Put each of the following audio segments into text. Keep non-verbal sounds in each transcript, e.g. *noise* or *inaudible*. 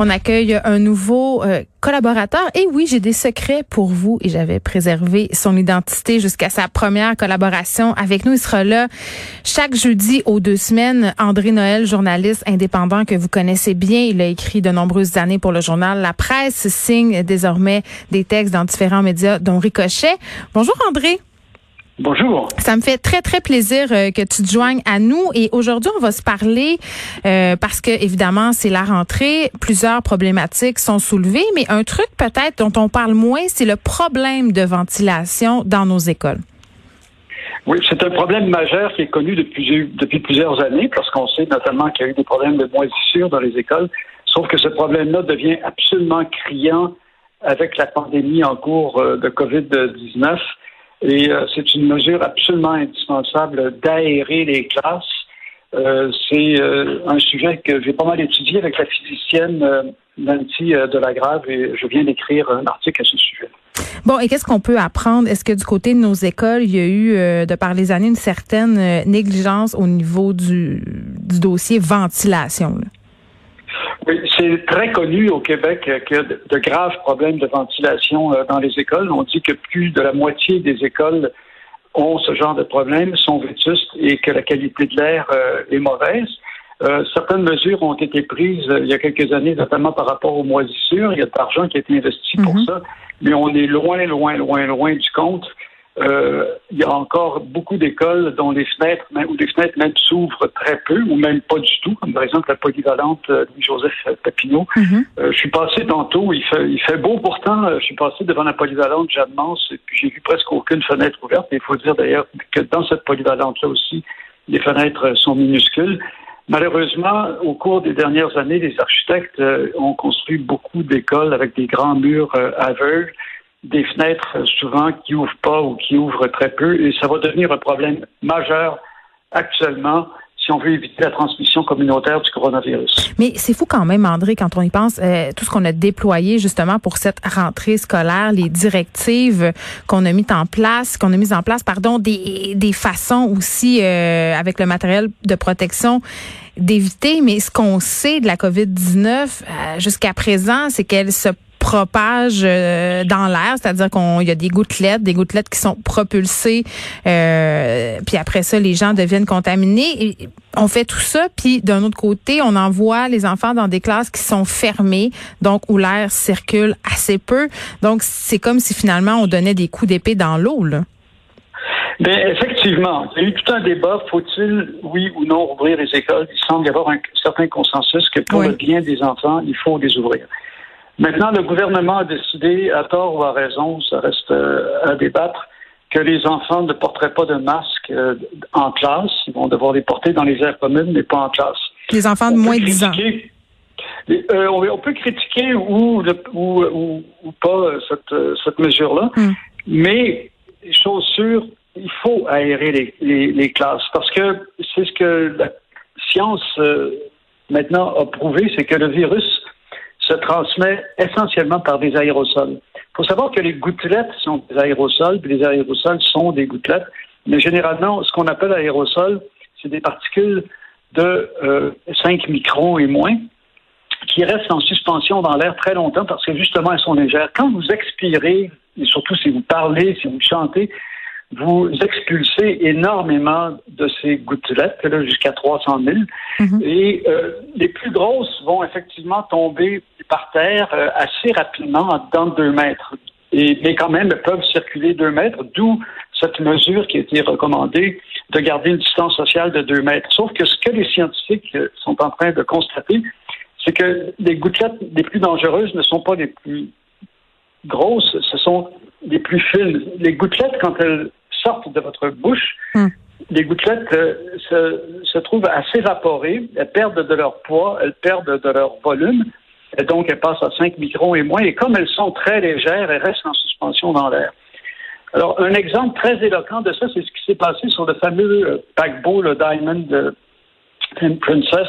On accueille un nouveau euh, collaborateur. Et oui, j'ai des secrets pour vous et j'avais préservé son identité jusqu'à sa première collaboration avec nous. Il sera là chaque jeudi aux deux semaines. André Noël, journaliste indépendant que vous connaissez bien. Il a écrit de nombreuses années pour le journal La Presse, signe désormais des textes dans différents médias, dont Ricochet. Bonjour André. Bonjour. Ça me fait très très plaisir euh, que tu te joignes à nous et aujourd'hui on va se parler euh, parce que évidemment c'est la rentrée, plusieurs problématiques sont soulevées, mais un truc peut-être dont on parle moins, c'est le problème de ventilation dans nos écoles. Oui, c'est un problème majeur qui est connu depuis, depuis plusieurs années parce qu'on sait notamment qu'il y a eu des problèmes de moisissure dans les écoles, sauf que ce problème-là devient absolument criant avec la pandémie en cours euh, de COVID-19. Et euh, c'est une mesure absolument indispensable d'aérer les classes. Euh, c'est euh, un sujet que j'ai pas mal étudié avec la physicienne Nancy Delagrave et je viens d'écrire un article à ce sujet. Bon, et qu'est-ce qu'on peut apprendre? Est-ce que du côté de nos écoles, il y a eu, de par les années, une certaine négligence au niveau du, du dossier ventilation? Là? C'est très connu au Québec qu'il y a de graves problèmes de ventilation euh, dans les écoles. On dit que plus de la moitié des écoles ont ce genre de problèmes, sont vétustes et que la qualité de l'air euh, est mauvaise. Euh, certaines mesures ont été prises il y a quelques années, notamment par rapport aux moisissures. Il y a de l'argent qui a été investi pour mhm. ça, mais on est loin, loin, loin, loin du compte. Euh, il y a encore beaucoup d'écoles dont les fenêtres, ou les fenêtres même s'ouvrent très peu, ou même pas du tout, comme par exemple la polyvalente euh, Louis-Joseph Papineau. Mhm. Euh, je suis passé tantôt, il fait, il fait beau pourtant, je suis passé devant la polyvalente Jeanne Mance, et puis j'ai vu presque aucune fenêtre ouverte. Il faut dire d'ailleurs que dans cette polyvalente-là aussi, les fenêtres sont minuscules. Malheureusement, au cours des dernières années, les architectes ont construit beaucoup d'écoles avec des grands murs aveugles des fenêtres euh, souvent qui ouvrent pas ou qui ouvrent très peu, et ça va devenir un problème majeur actuellement si on veut éviter la transmission communautaire du coronavirus. Mais c'est fou quand même, André, quand on y pense, euh, tout ce qu'on a déployé justement pour cette rentrée scolaire, les directives qu'on a mises en place, qu'on a mis en place, pardon, des, des façons aussi euh, avec le matériel de protection d'éviter. Mais ce qu'on sait de la COVID-19 jusqu'à présent, c'est qu'elle se propage euh, dans l'air, c'est-à-dire qu'on y a des gouttelettes, des gouttelettes qui sont propulsées, euh, puis après ça, les gens deviennent contaminés. Et on fait tout ça, puis d'un autre côté, on envoie les enfants dans des classes qui sont fermées, donc où l'air circule assez peu. Donc c'est comme si finalement on donnait des coups d'épée dans l'eau, là. Bien, effectivement, il y a eu tout un débat. Faut-il, oui ou non, ouvrir les écoles? Il semble y avoir un certain consensus que pour le bien des enfants, il faut les ouvrir. Maintenant, le gouvernement a décidé, à tort ou à raison, ça reste euh, à débattre, que les enfants ne porteraient pas de masque euh, en classe. Ils vont devoir les porter dans les aires communes, mais pas en classe. Les enfants de moins de 10 ans. Euh, on, peut critiquer ou, ou, ou, pas cette, cette mesure-là, hmm. mais chose sûre, il faut aérer les, les, classes parce que c'est ce que la science maintenant a prouvé, c'est que le virus se transmet essentiellement par des aérosols. Il faut savoir que les gouttelettes sont des aérosols, puis les aérosols sont des gouttelettes, mais généralement, ce qu'on appelle aérosol, c'est des particules de 5 euh, microns et moins qui restent en suspension dans l'air très longtemps parce que justement, elles sont légères. Quand vous expirez, et surtout si vous parlez, si vous chantez, vous expulsez énormément de ces gouttelettes, jusqu'à 300 000. Mhm. Et euh, les plus grosses vont effectivement tomber par terre euh, assez rapidement, dans deux mètres. Et, mais quand même, elles peuvent circuler deux mètres, d'où cette mesure qui a été recommandée de garder une distance sociale de deux mètres. Sauf que ce que les scientifiques euh, sont en train de constater, c'est que les gouttelettes les plus dangereuses ne sont pas les plus grosses, ce sont les plus fines. Les gouttelettes, quand elles sortent de votre bouche, hmm. les gouttelettes euh, se, se, trouvent à s'évaporer, elles perdent de leur poids, elles perdent de leur volume, et donc elles passent à 5 microns et moins, et comme elles sont très légères, elles restent en suspension dans l'air. Alors, un exemple très éloquent de ça, c'est ce qui s'est passé sur le fameux euh, paquebot, le Diamond Princess,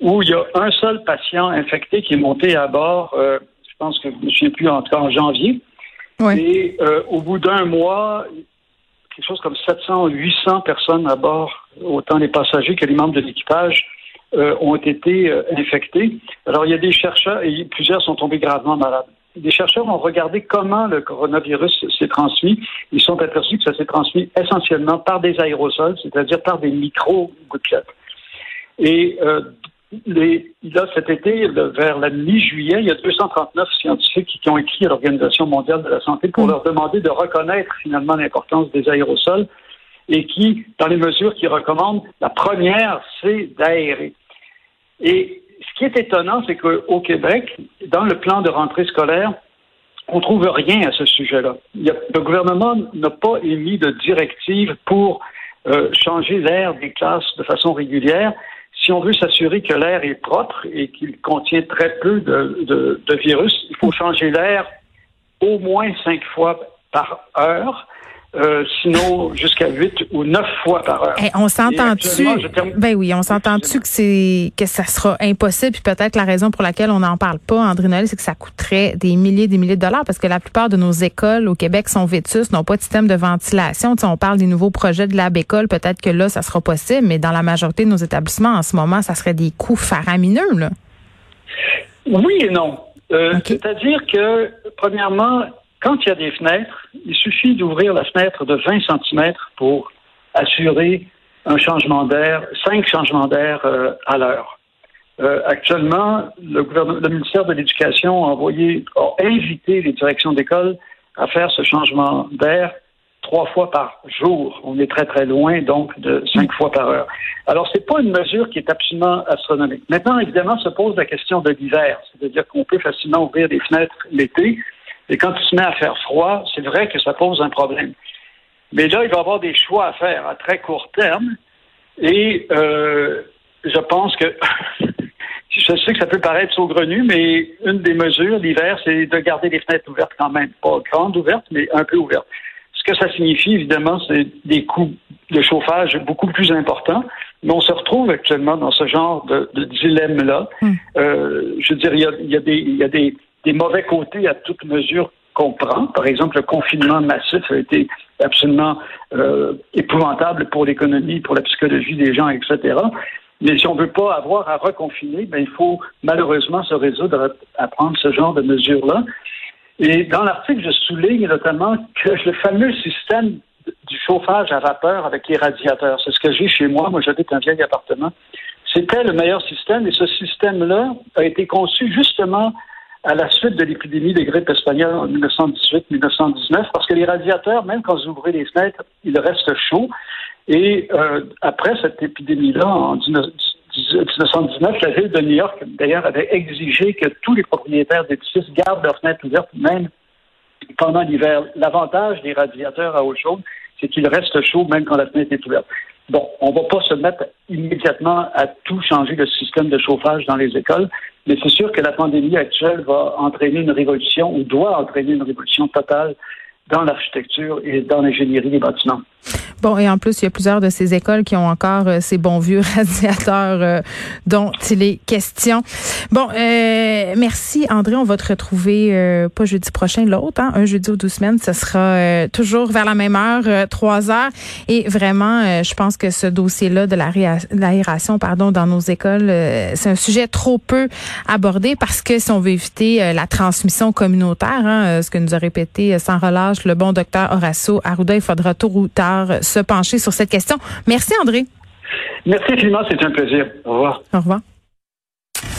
où il y a un seul patient infecté qui est monté à bord, euh, je pense que je ne me souviens plus, en, en janvier, Et euh, au bout d'un mois, quelque chose comme 700, 800 personnes à bord, autant les passagers que les membres de l'équipage, euh, ont été euh, infectés. Alors, il y a des chercheurs, et plusieurs sont tombés gravement malades. Des chercheurs ont regardé comment le coronavirus s'est transmis. Ils sont aperçus que ça s'est transmis essentiellement par des aérosols, c'est-à-dire par des micro-gouttelettes. Et euh, les, là, cet été, vers la mi-juillet, il y a 239 scientifiques qui ont écrit à l'Organisation mondiale de la santé pour mm. leur demander de reconnaître finalement l'importance des aérosols et qui, dans les mesures qu'ils recommandent, la première, c'est d'aérer. Et ce qui est étonnant, c'est qu'au Québec, dans le plan de rentrée scolaire, on trouve rien à ce sujet-là. Le gouvernement n'a pas émis de directive pour euh, changer l'air des classes de façon régulière. Si on veut s'assurer que l'air est propre et qu'il contient très peu de virus, il faut changer l'air au moins cinq fois par heure. Euh, sinon jusqu'à 8 ou 9 fois par heure. on s'entend-tu? Ben oui, on s'entend-tu que c'est que ça sera impossible? Puis peut-être la raison pour laquelle on n'en parle pas André Noël, c'est que ça coûterait des milliers et des milliers de dollars parce que la plupart de nos écoles au Québec sont vétustes, n'ont pas de système de ventilation. on parle des nouveaux projets de lab école, peut-être que là ça sera possible, mais dans la majorité de nos établissements en ce moment, ça serait des coûts faramineux là. Oui et non. Euh, c'est-à-dire que premièrement, quand il y a des fenêtres, il suffit d'ouvrir la fenêtre de 20 cm pour assurer un changement d'air, cinq changements d'air euh, à l'heure. Euh, actuellement, le, le, ministère de l'Éducation a envoyé, a invité les directions d'école à faire ce changement d'air trois fois par jour. On est très très loin donc de cinq fois par heure. Alors c'est pas une mesure qui est absolument astronomique. Maintenant, évidemment, se pose la question de l'hiver, c'est-à-dire qu'on peut facilement ouvrir des fenêtres l'été et quand il se met à faire froid, c'est vrai que ça pose un problème. Mais là, il va y avoir des choix à faire à très court terme. Et euh, je pense que, *laughs* je sais que ça peut paraître saugrenu, mais une des mesures l'hiver, c'est de garder les fenêtres ouvertes quand même. Pas grandes ouvertes, mais un peu ouvertes. Ce que ça signifie, évidemment, c'est des coûts de chauffage beaucoup plus importants. Mais on se retrouve actuellement dans ce genre de, dilemme-là. Hmm. Euh, je veux dire, il y a, il y a des, il y a des des mauvais côtés à toute mesure qu'on prend. Par exemple, le confinement massif a été absolument euh, épouvantable pour l'économie, pour la psychologie des gens, etc. Mais si on ne veut pas avoir à reconfiner, ben, il faut malheureusement se résoudre à, prendre ce genre de mesures-là. Et dans l'article, je souligne notamment que le fameux système du chauffage à vapeur avec les radiateurs, c'est ce que j'ai chez moi. Moi, j'habite un vieil appartement. C'était le meilleur système et ce système-là a été conçu justement à la suite de l'épidémie des grippes espagnoles en 1918-1919, parce que les radiateurs, même quand vous ouvrez les fenêtres, ils restent chauds. Et euh, après cette épidémie-là, en 1919, la ville de New York, d'ailleurs, avait exigé que tous les propriétaires d'édifices gardent leurs fenêtres ouvertes, même pendant l'hiver. L'avantage des radiateurs à eau chaude, c'est qu'ils restent chauds même quand la fenêtre est ouverte. Bon, on ne va pas se mettre immédiatement à tout changer le système de chauffage dans les écoles, mais c'est sûr que la pandémie actuelle va entraîner une révolution ou doit entraîner une révolution totale dans l'architecture et dans l'ingénierie des bâtiments. Bon, et en plus, il y a plusieurs de ces écoles qui ont encore euh, ces bons vieux *laughs* radiateurs euh, dont il est question. Bon, euh, merci André. On va te retrouver euh, pas jeudi prochain, l'autre, hein, un jeudi ou deux semaines. Ce sera toujours vers la même heure, trois heures. Et vraiment, je pense que ce dossier-là de l'aération, pardon, dans nos écoles, c'est un sujet trop peu abordé parce que si on veut éviter la transmission communautaire, hein, ce que nous a répété sans relâche le bon docteur Horacio Arruda, il faudra tôt ou tard se pencher sur cette question. Merci, André. Merci infiniment, c'est un plaisir. Au revoir. Au revoir.